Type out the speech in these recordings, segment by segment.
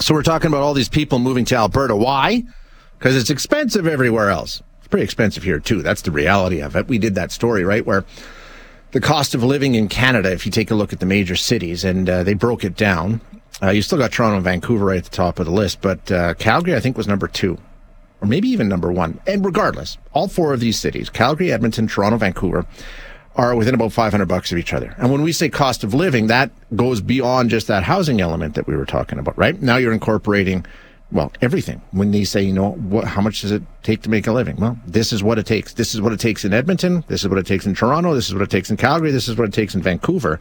So we're talking about all these people moving to Alberta. Why? Because it's expensive everywhere else. It's pretty expensive here too. That's the reality of it. We did that story, right? Where the cost of living in Canada, if you take a look at the major cities, and uh, they broke it down. Uh, you still got Toronto and Vancouver right at the top of the list, but uh, Calgary, I think, was number two, or maybe even number one. And regardless, all four of these cities, Calgary, Edmonton, Toronto, Vancouver, are within about 500 bucks of each other. And when we say cost of living, that goes beyond just that housing element that we were talking about, right? Now you're incorporating, well, everything. When they say, you know, what, how much does it take to make a living? Well, this is what it takes. This is what it takes in Edmonton. This is what it takes in Toronto. This is what it takes in Calgary. This is what it takes in Vancouver.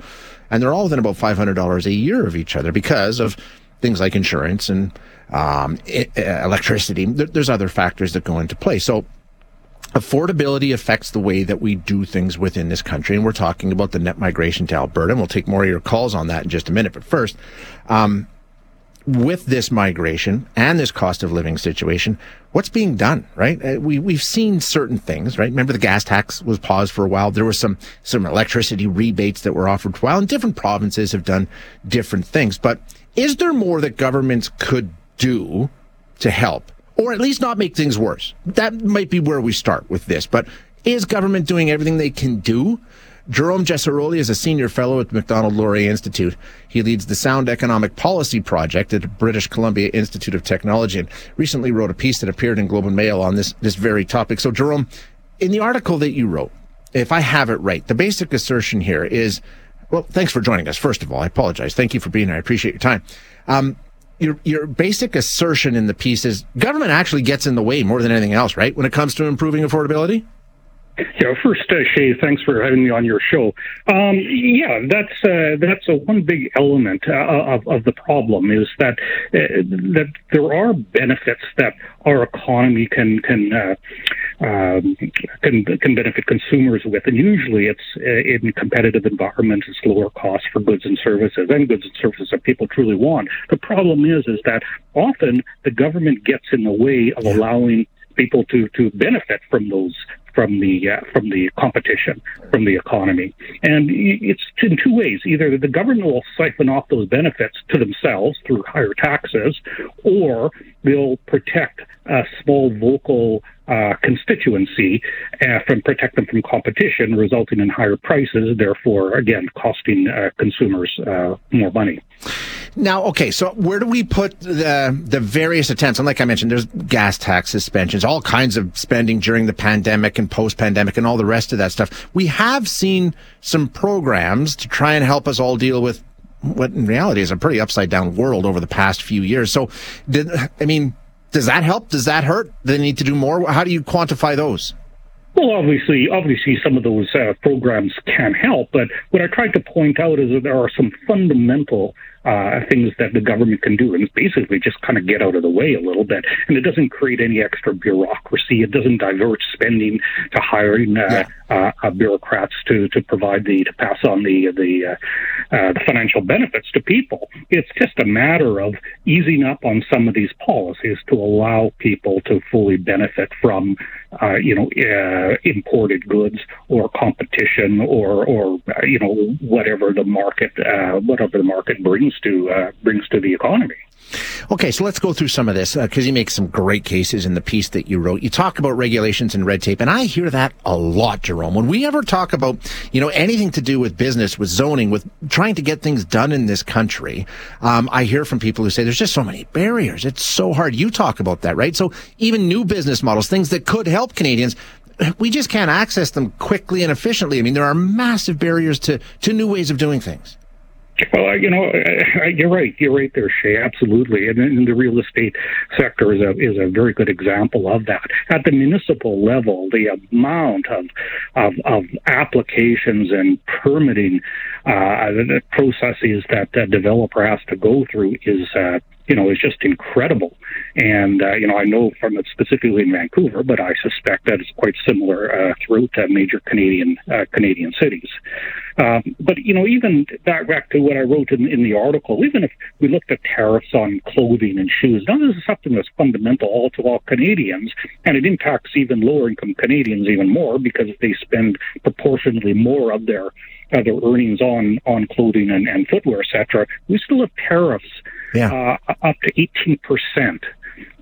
And they're all within about $500 a year of each other because of things like insurance and um, electricity. There's other factors that go into play. So affordability affects the way that we do things within this country. And we're talking about the net migration to Alberta. And we'll take more of your calls on that in just a minute. But first, um, with this migration and this cost of living situation, what's being done, right? Uh, we, we've seen certain things, right? Remember the gas tax was paused for a while. There was some, some electricity rebates that were offered for a while and different provinces have done different things. But is there more that governments could do to help? Or at least not make things worse. That might be where we start with this. But is government doing everything they can do? Jerome Gessaroli is a senior fellow at the Macdonald-Laurier Institute. He leads the Sound Economic Policy Project at the British Columbia Institute of Technology and recently wrote a piece that appeared in Globe and Mail on this, this very topic. So, Jerome, in the article that you wrote, if I have it right, the basic assertion here is, well, thanks for joining us. First of all, I apologize. Thank you for being here. I appreciate your time. Um, your your basic assertion in the piece is government actually gets in the way more than anything else, right? When it comes to improving affordability. Yeah, first, uh, Shay, thanks for having me on your show. Um, yeah, that's uh, that's a one big element uh, of, of the problem is that uh, that there are benefits that our economy can can uh, um, can can benefit consumers with, and usually it's uh, in competitive environments, it's lower costs for goods and services, and goods and services that people truly want. The problem is is that often the government gets in the way of allowing people to to benefit from those from the uh, from the competition from the economy. And it's in two ways: either the government will siphon off those benefits to themselves through higher taxes, or they'll protect a small vocal uh, constituency uh, from protect them from competition, resulting in higher prices, therefore, again, costing uh, consumers uh, more money. Now, okay, so where do we put the the various attempts? And like I mentioned, there's gas tax suspensions, all kinds of spending during the pandemic and post pandemic, and all the rest of that stuff. We have seen some programs to try and help us all deal with what in reality is a pretty upside down world over the past few years. So, did I mean? Does that help? Does that hurt? They need to do more? How do you quantify those? Well, obviously, obviously, some of those uh, programs can help, but what I tried to point out is that there are some fundamental uh, things that the government can do, and basically just kind of get out of the way a little bit. And it doesn't create any extra bureaucracy. It doesn't divert spending to hiring uh, yeah. Uh, uh, bureaucrats to, to provide the to pass on the the, uh, uh, the financial benefits to people. It's just a matter of easing up on some of these policies to allow people to fully benefit from uh you know imported goods or competition or or you know whatever the market uh whatever the market brings brings to uh, brings to the economy. Okay, so let's go through some of this because uh, you make some great cases in the piece that you wrote. You talk about regulations and red tape, and I hear that a lot, Jerome. When we ever talk about, you know, anything to do with business, with zoning, with trying to get things done in this country, um, I hear from people who say there's just so many barriers. It's so hard. You talk about that, right? So even new business models, things that could help Canadians, we just can't access them quickly and efficiently. I mean, there are massive barriers to to new ways of doing things. Well, you know, you're right. You're right there, Shay. Absolutely. And, the real estate sector is a is a very good example of that. At the municipal level, the amount of of, of applications and permitting uh, processes that a developer has to go through is uh, you know, is just incredible. And, uh, you know, I know from it specifically in Vancouver, but I suspect that it's quite similar uh, throughout uh, major Canadian uh, Canadian cities. Um, but, you know, even back, to what I wrote in, in the article, even if we looked at tariffs on clothing and shoes, now this is something that's fundamental all to all Canadians, and it impacts even lower income Canadians even more because they spend proportionally more of their their earnings on on clothing and, and footwear, etc. We still have tariffs yeah. uh, up to 18%.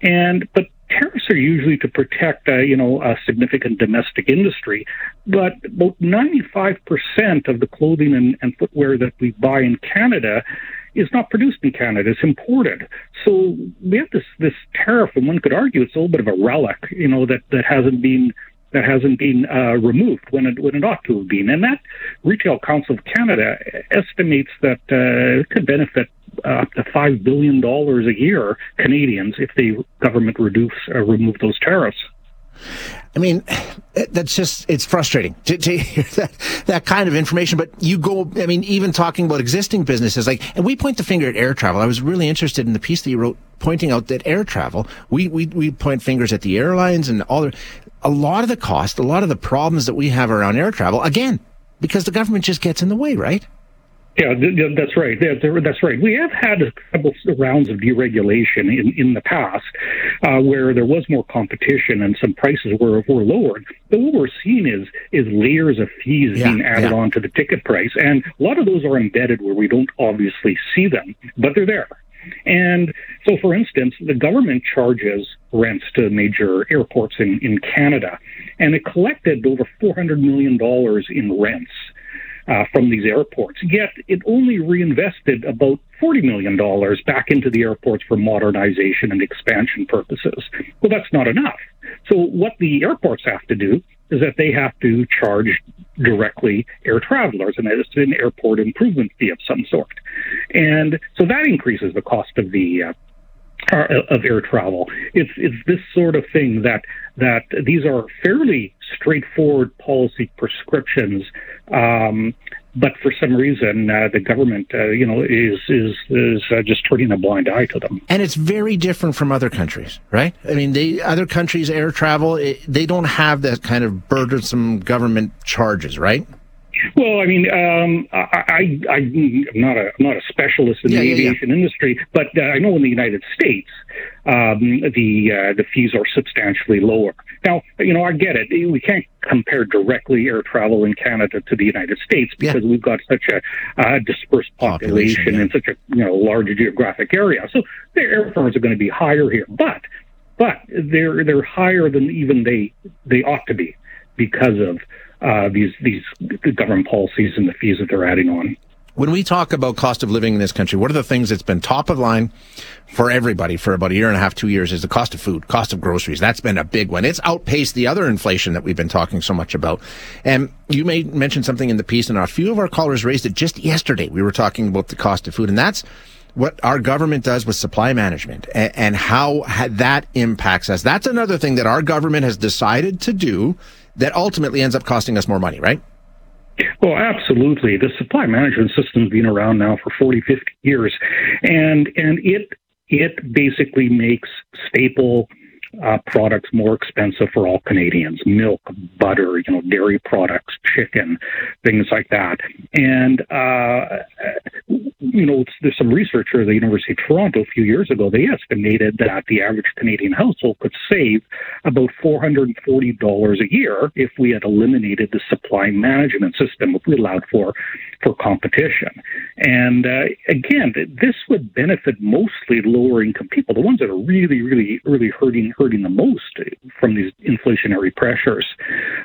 And, but tariffs are usually to protect, uh, you know, a significant domestic industry. But about 95% of the clothing and, and footwear that we buy in Canada is not produced in Canada; it's imported. So we have this this tariff, and one could argue it's a little bit of a relic, you know, that that hasn't been that hasn't been uh, removed when it when it ought to have been. And that Retail Council of Canada estimates that uh, it could benefit up to five billion dollars a year Canadians if the government reduce uh, remove those tariffs. I mean, that's just, it's frustrating to, to, hear that, that kind of information. But you go, I mean, even talking about existing businesses, like, and we point the finger at air travel. I was really interested in the piece that you wrote pointing out that air travel, we, we, we point fingers at the airlines and all the, a lot of the cost, a lot of the problems that we have around air travel, again, because the government just gets in the way, right? Yeah, that's right. That's right. We have had a couple rounds of deregulation in, in the past uh, where there was more competition and some prices were, were lowered. But what we're seeing is is layers of fees yeah, being added yeah. on to the ticket price. And a lot of those are embedded where we don't obviously see them, but they're there. And so, for instance, the government charges rents to major airports in, in Canada, and it collected over $400 million in rents uh, from these airports. Yet it only reinvested about $40 million back into the airports for modernization and expansion purposes. Well, that's not enough. So what the airports have to do is that they have to charge directly air travelers, and it's an airport improvement fee of some sort. And so that increases the cost of the uh, of air travel. It's it's this sort of thing that that these are fairly straightforward policy prescriptions, um, but for some reason uh, the government, uh, you know, is is is uh, just turning a blind eye to them. And it's very different from other countries, right? I mean, they other countries air travel it, they don't have that kind of burdensome government charges, right? Well, I mean, um, I, I, I'm not a I'm not a specialist in yeah, the yeah, aviation yeah. industry, but uh, I know in the United States, um, the uh, the fees are substantially lower. Now, you know, I get it. We can't compare directly air travel in Canada to the United States because we've got such a uh, dispersed population, population and such a you know large geographic area. So the airfares are going to be higher here, but but they're they're higher than even they they ought to be because of uh, these these government policies and the fees that they're adding on. When we talk about cost of living in this country, what are the things that's been top of line for everybody for about a year and a half, two years is the cost of food, cost of groceries. That's been a big one. It's outpaced the other inflation that we've been talking so much about. And you may mention something in the piece, and a few of our callers raised it just yesterday. We were talking about the cost of food, and that's what our government does with supply management and, and how that impacts us. That's another thing that our government has decided to do that ultimately ends up costing us more money, right? Well, absolutely. The supply management system's been around now for 40, 50 years, and and it it basically makes staple uh, products more expensive for all Canadians. Milk, butter, you know, dairy products, chicken, things like that. And uh, you know, there's some researcher at the University of Toronto a few years ago. They estimated that the average Canadian household could save about $440 a year if we had eliminated the supply management system, if we allowed for for competition. And uh, again, this would benefit mostly lower income people, the ones that are really, really, really hurting hurting the most from these inflationary pressures.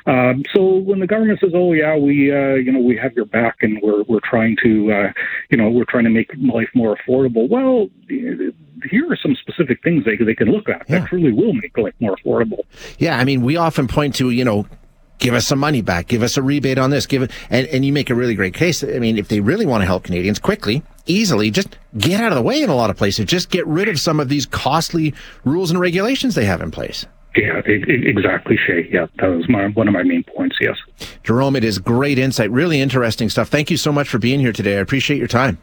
Um, so when the government says, "Oh yeah, we uh, you know we have your back and we're we're trying to uh, you know we're trying to make life more affordable," well here are some specific things they, they can look at yeah. that truly will make life more affordable. Yeah, I mean, we often point to, you know, give us some money back, give us a rebate on this, give it, and, and you make a really great case. I mean, if they really want to help Canadians quickly, easily, just get out of the way in a lot of places. Just get rid of some of these costly rules and regulations they have in place. Yeah, exactly, Shay. Yeah, that was my, one of my main points. Yes. Jerome, it is great insight, really interesting stuff. Thank you so much for being here today. I appreciate your time.